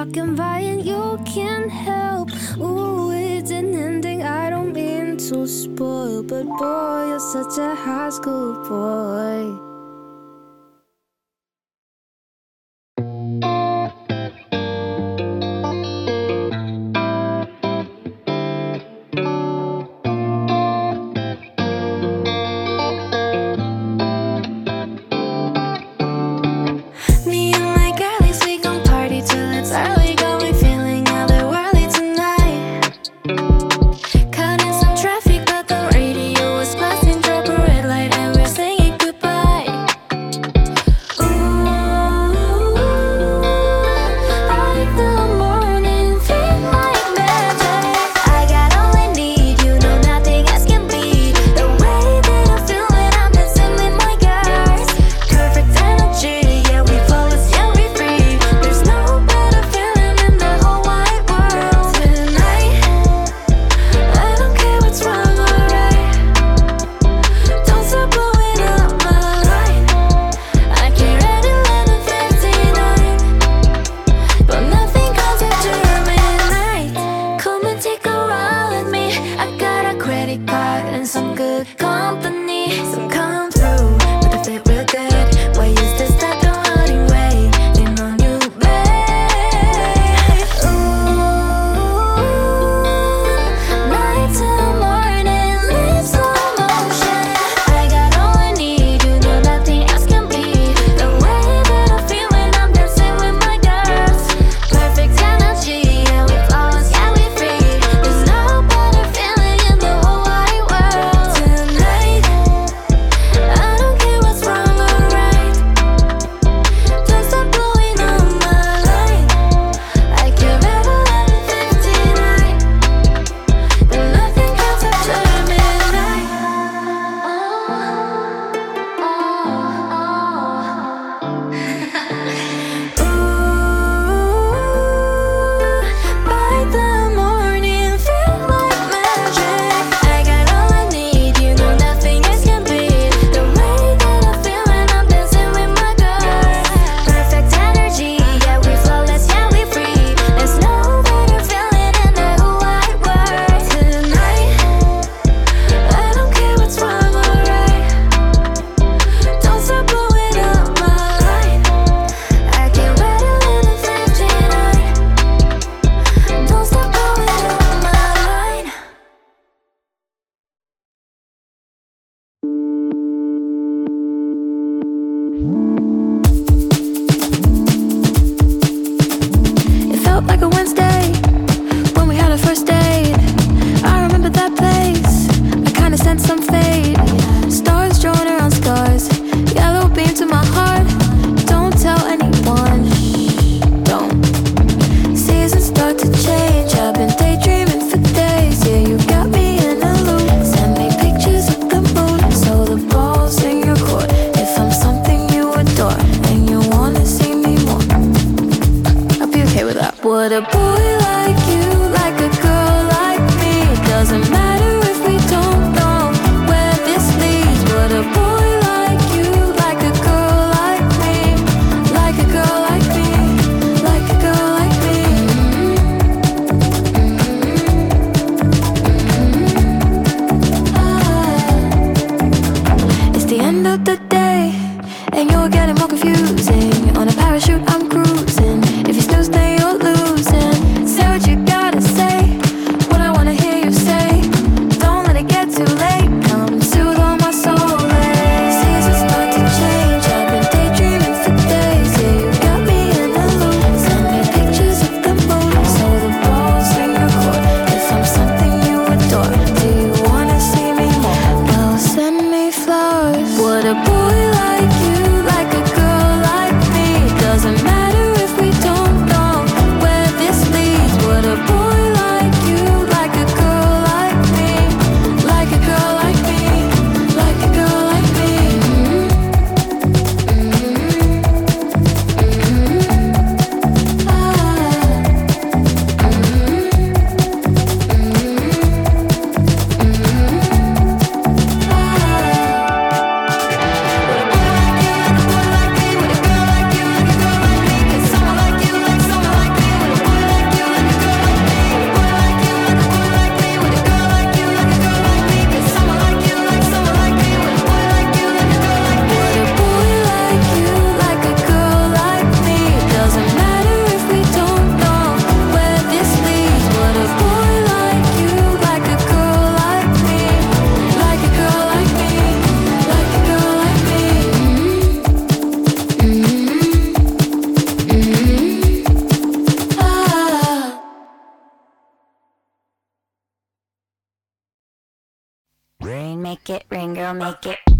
walking by and you can't help. Ooh, it's an ending I don't mean to spoil, but boy, you're such a high school boy. make it, rain girl, make it.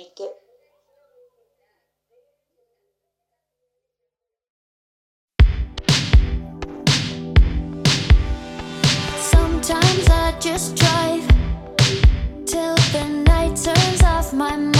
make it Sometimes I just drive till the night turns off my mind.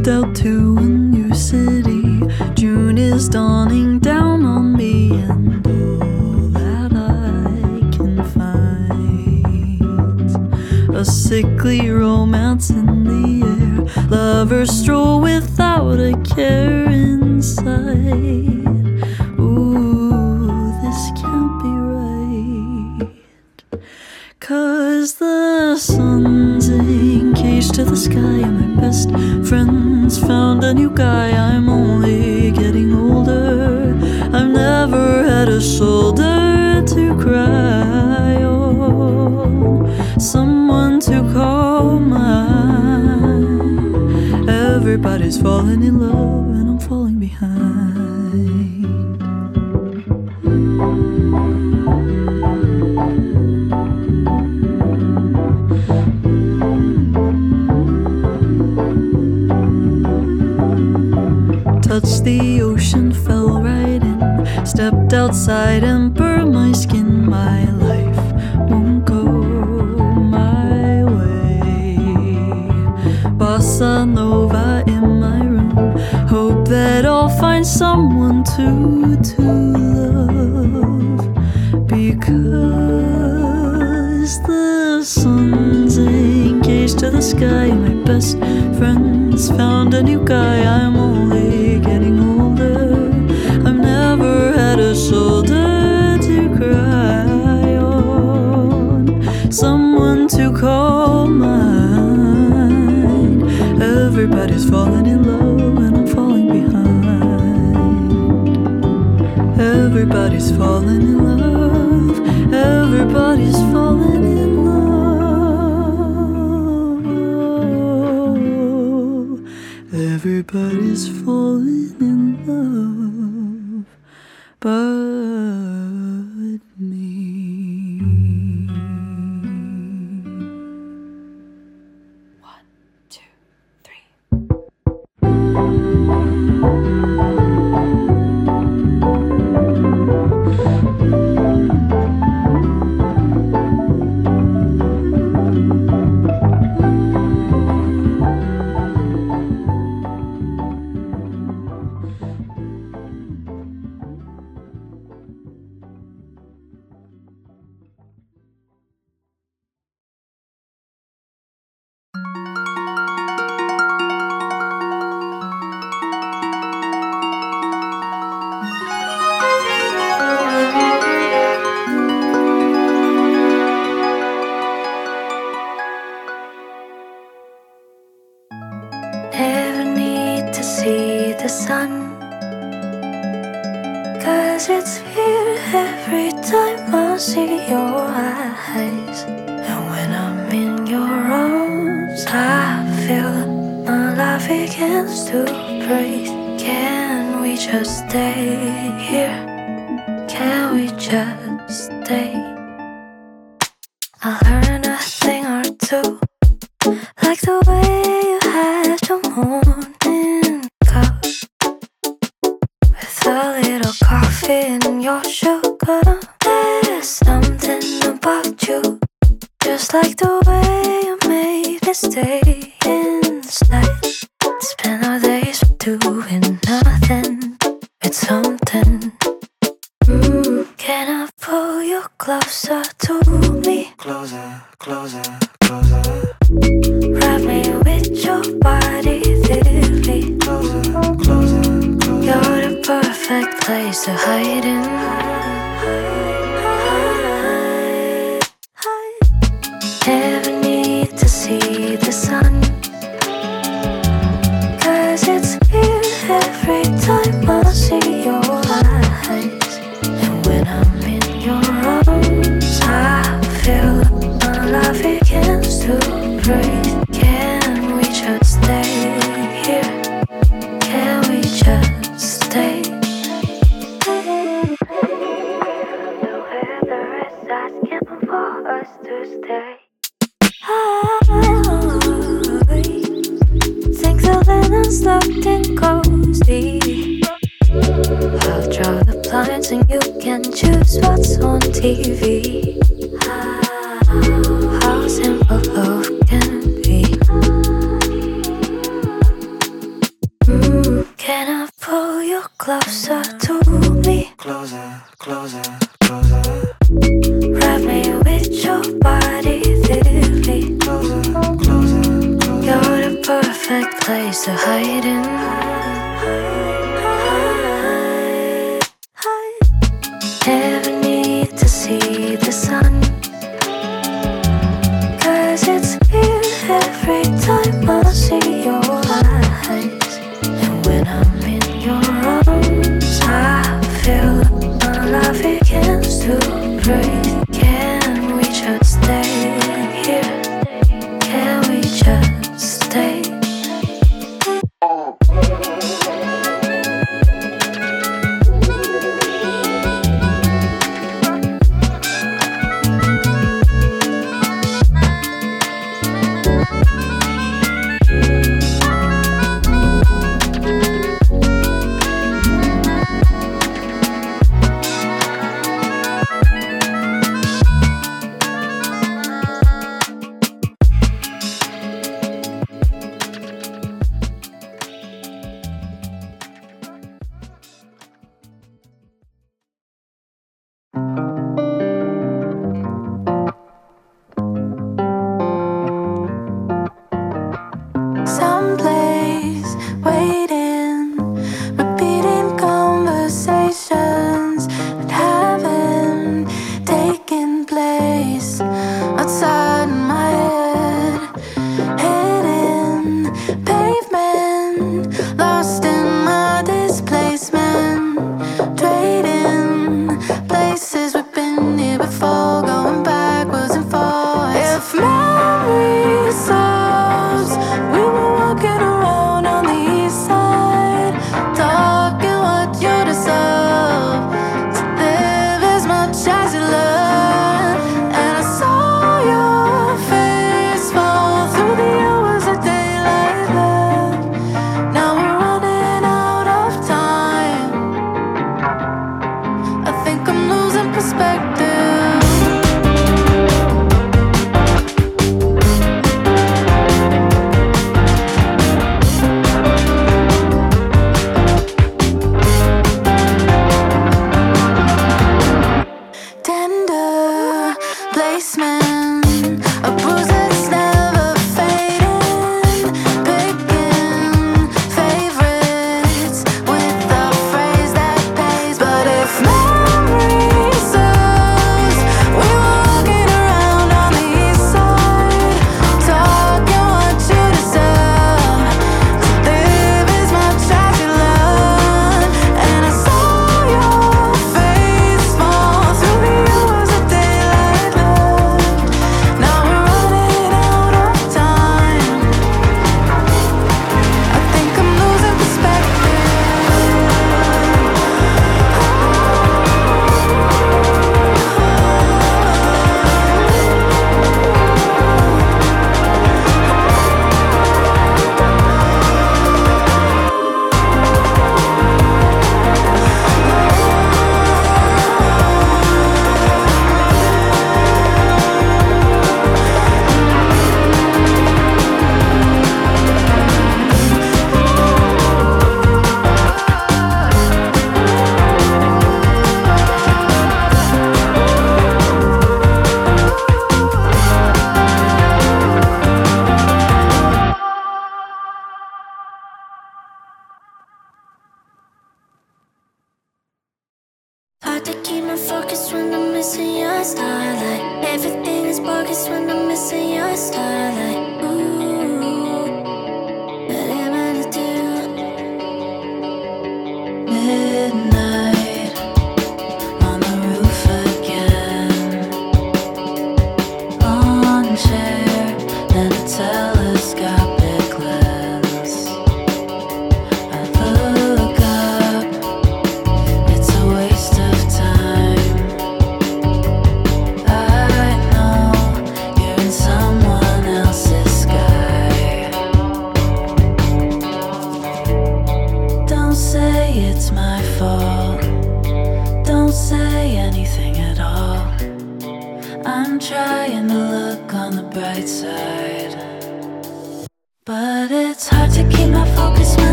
To a new city. June is dawning down on me, and all that I can find a sickly romance in the air. Lovers stroll without a care inside. Ooh, this can't be right. Cause the sun's engaged to the sky, and my best found a new guy. I'm only getting older. I've never had a shoulder to cry on, someone to call mine. Everybody's falling in love, Outside and burned my skin. My life won't go my way. Bossa Nova in my room. Hope that I'll find someone to to love. Because the sun's engaged to the sky. My best friends found a new guy. I'm to call mine. Everybody's falling in love, and I'm falling behind. Everybody's falling in love. Can I pull you closer to me? Closer, closer, closer, Wrap me with your body deeply. closer, closer, closer. You're the perfect place to hide in. Breathe.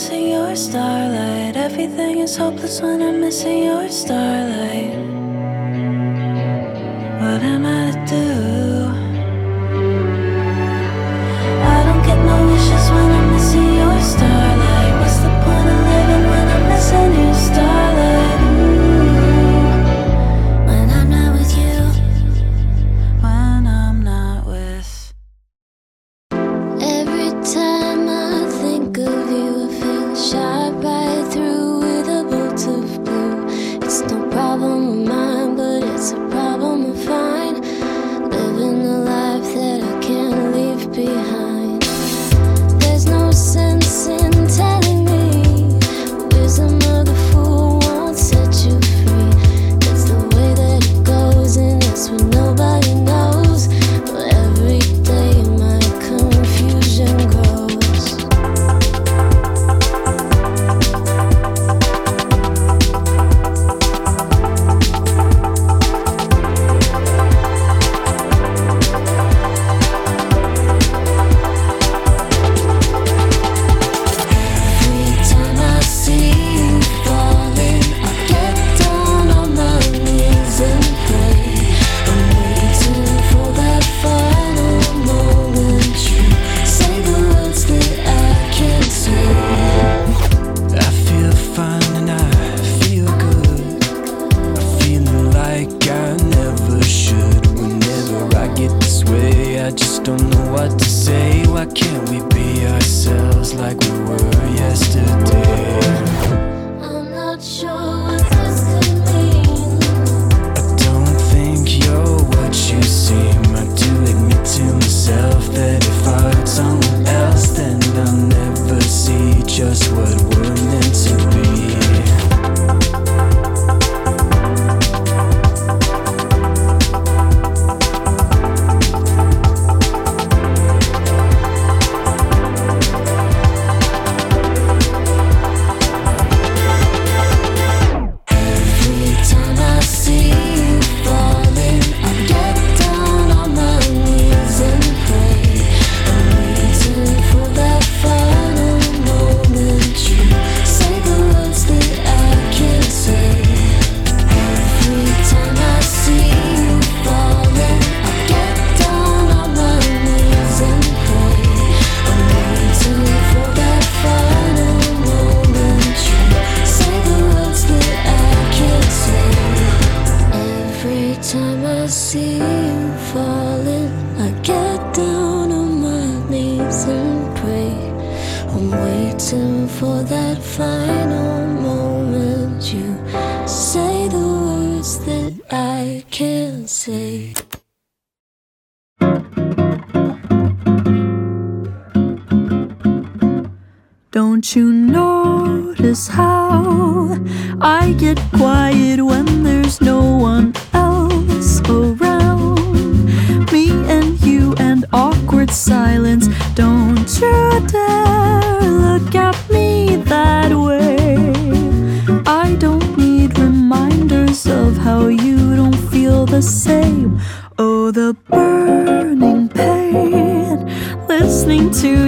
missing your starlight. Everything is hopeless when I'm missing your starlight. What am I?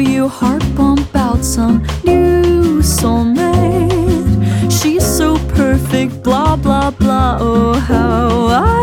you heart on out some new soulmate? She's so perfect, blah blah blah. Oh, how I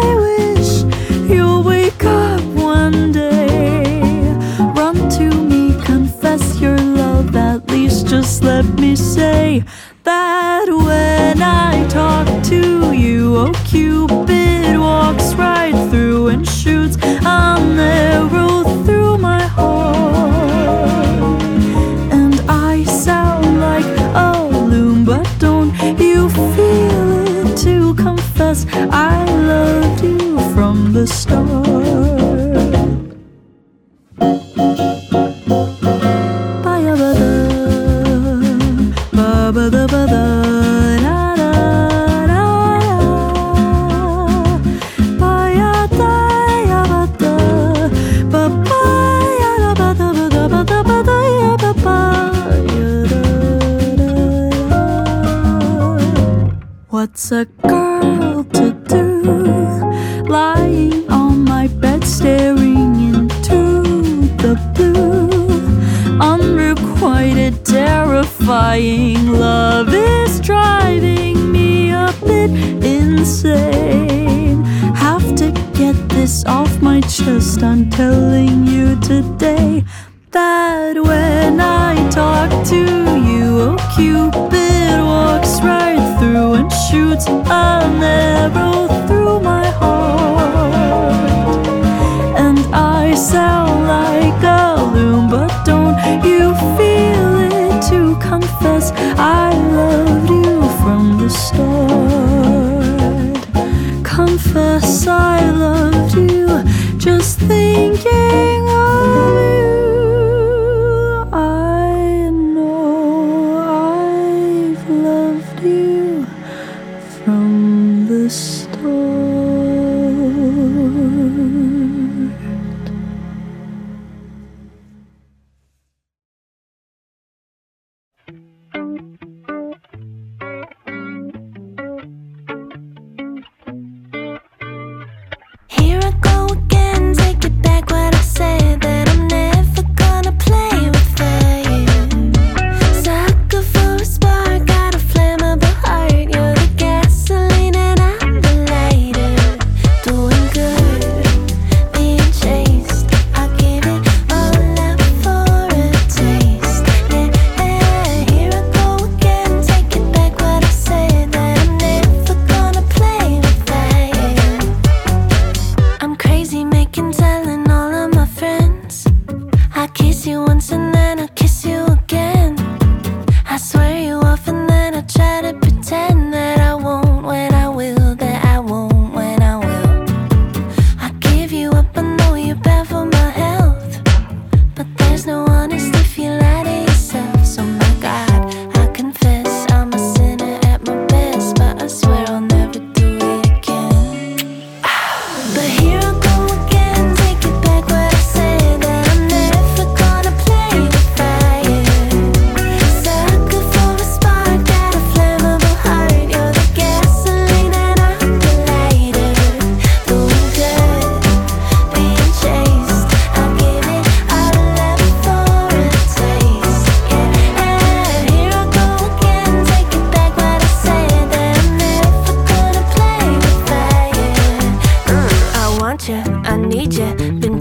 Thank you.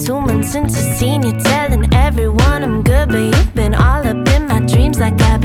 two months since I seen you telling everyone I'm good, but you've been all up in my dreams like I've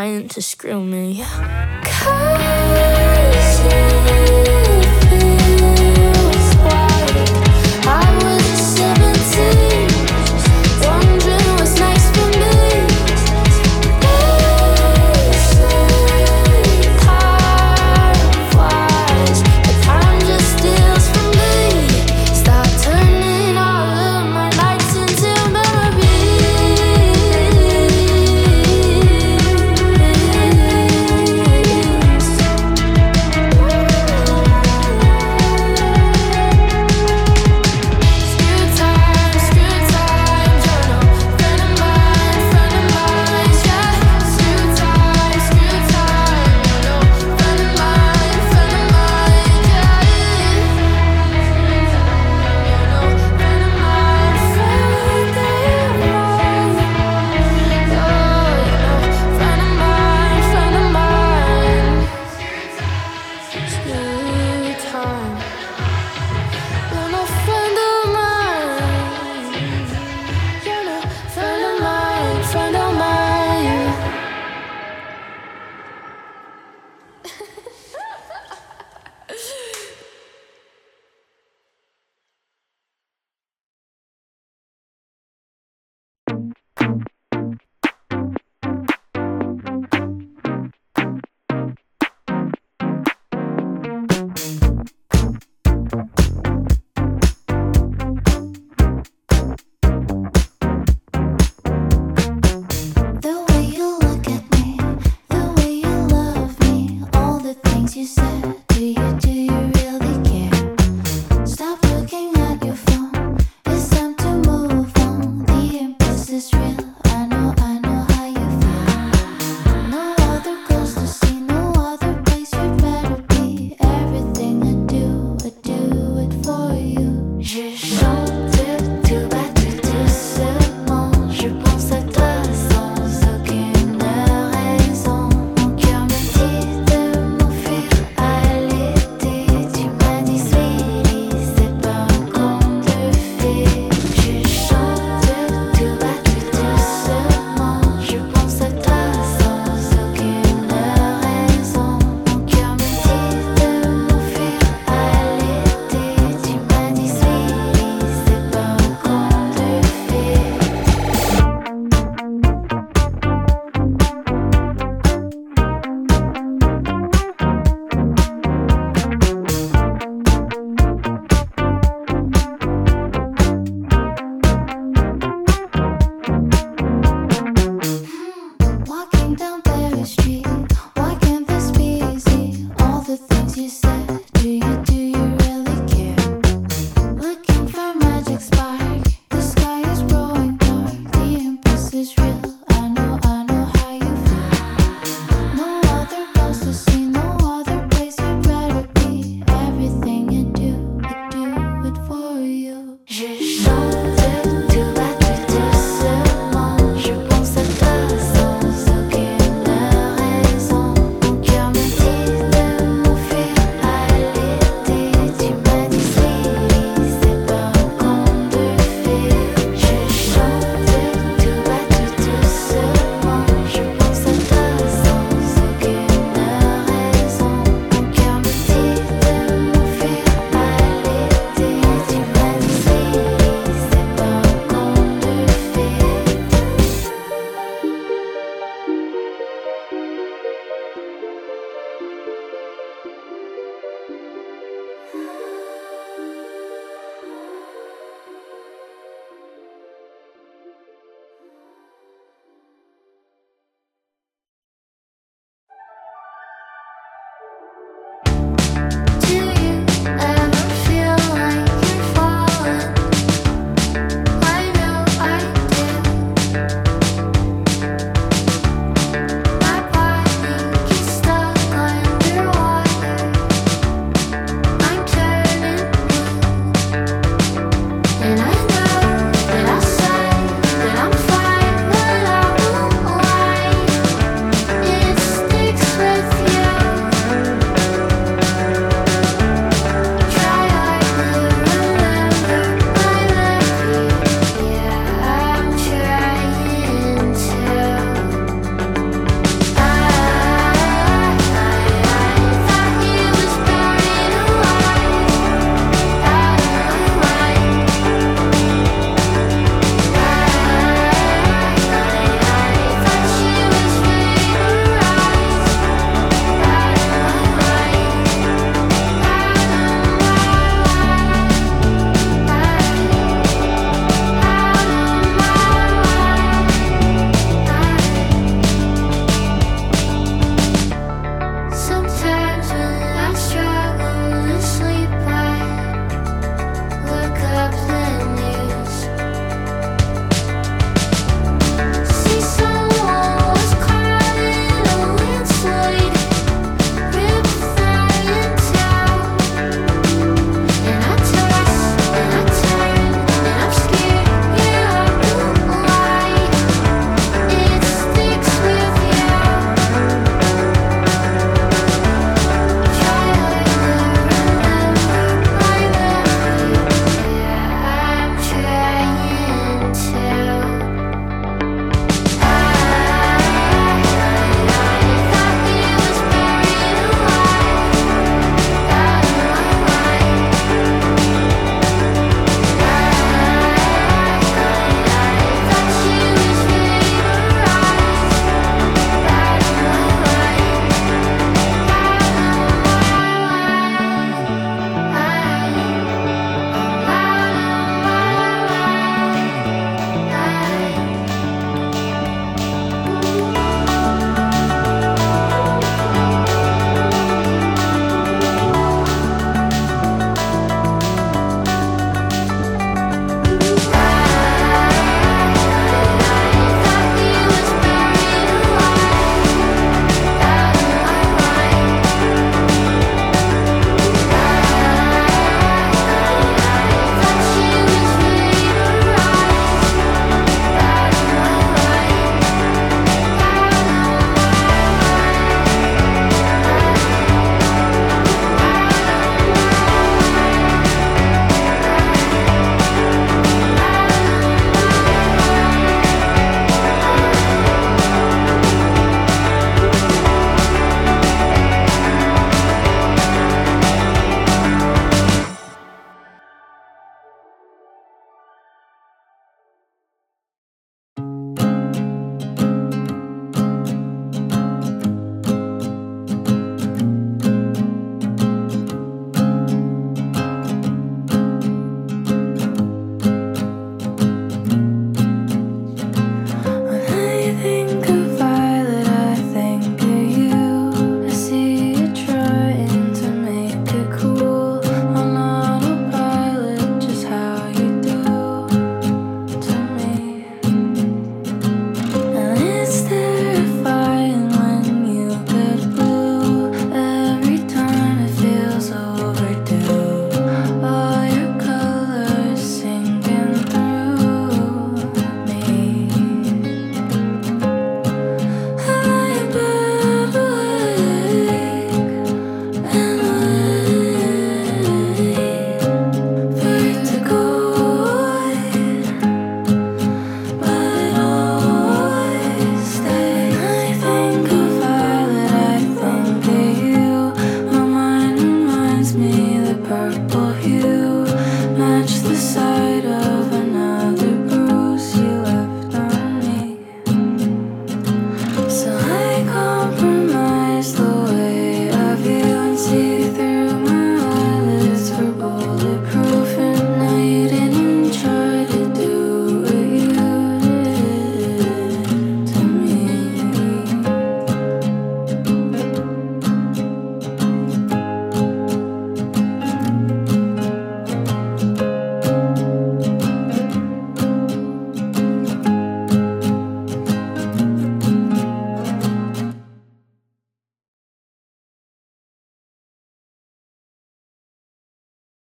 trying to screw me. Cause